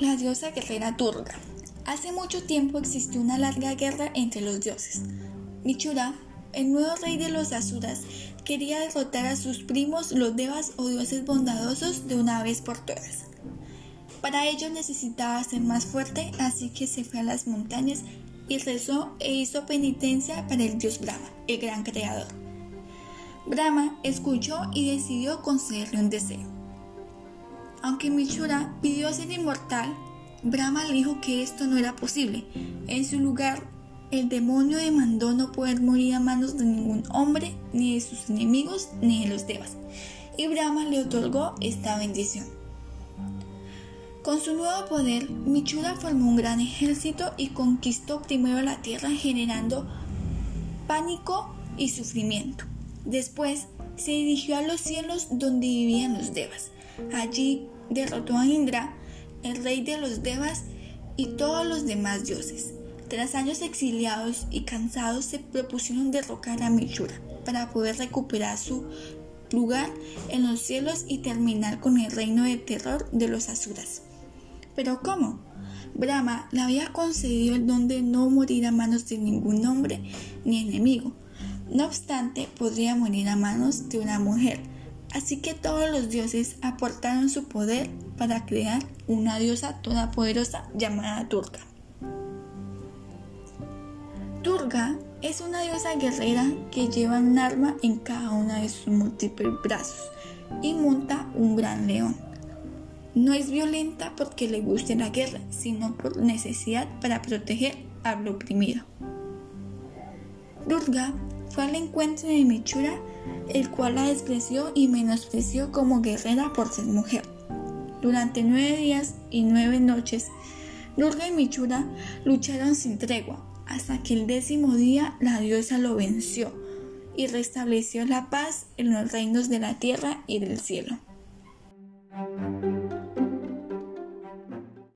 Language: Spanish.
la diosa guerrera Durga. Hace mucho tiempo existió una larga guerra entre los dioses. Michura, el nuevo rey de los Asuras, quería derrotar a sus primos los devas o dioses bondadosos de una vez por todas. Para ello necesitaba ser más fuerte, así que se fue a las montañas y rezó e hizo penitencia para el dios Brahma, el gran creador. Brahma escuchó y decidió concederle un deseo. Aunque Michura pidió ser inmortal, Brahma le dijo que esto no era posible. En su lugar, el demonio demandó no poder morir a manos de ningún hombre, ni de sus enemigos, ni de los devas. Y Brahma le otorgó esta bendición. Con su nuevo poder, Michura formó un gran ejército y conquistó primero la tierra generando pánico y sufrimiento. Después se dirigió a los cielos donde vivían los devas. Allí derrotó a Indra, el rey de los devas y todos los demás dioses. Tras años exiliados y cansados se propusieron derrocar a Michura para poder recuperar su lugar en los cielos y terminar con el reino de terror de los asuras. Pero ¿cómo? Brahma le había concedido el don de no morir a manos de ningún hombre ni enemigo. No obstante, podría morir a manos de una mujer, Así que todos los dioses aportaron su poder para crear una diosa todopoderosa llamada Durga. Durga es una diosa guerrera que lleva un arma en cada uno de sus múltiples brazos y monta un gran león. No es violenta porque le guste la guerra, sino por necesidad para proteger al oprimido. Fue al encuentro de Michura el cual la despreció y menospreció como guerrera por ser mujer. Durante nueve días y nueve noches, Durga y Michura lucharon sin tregua, hasta que el décimo día la diosa lo venció y restableció la paz en los reinos de la tierra y del cielo.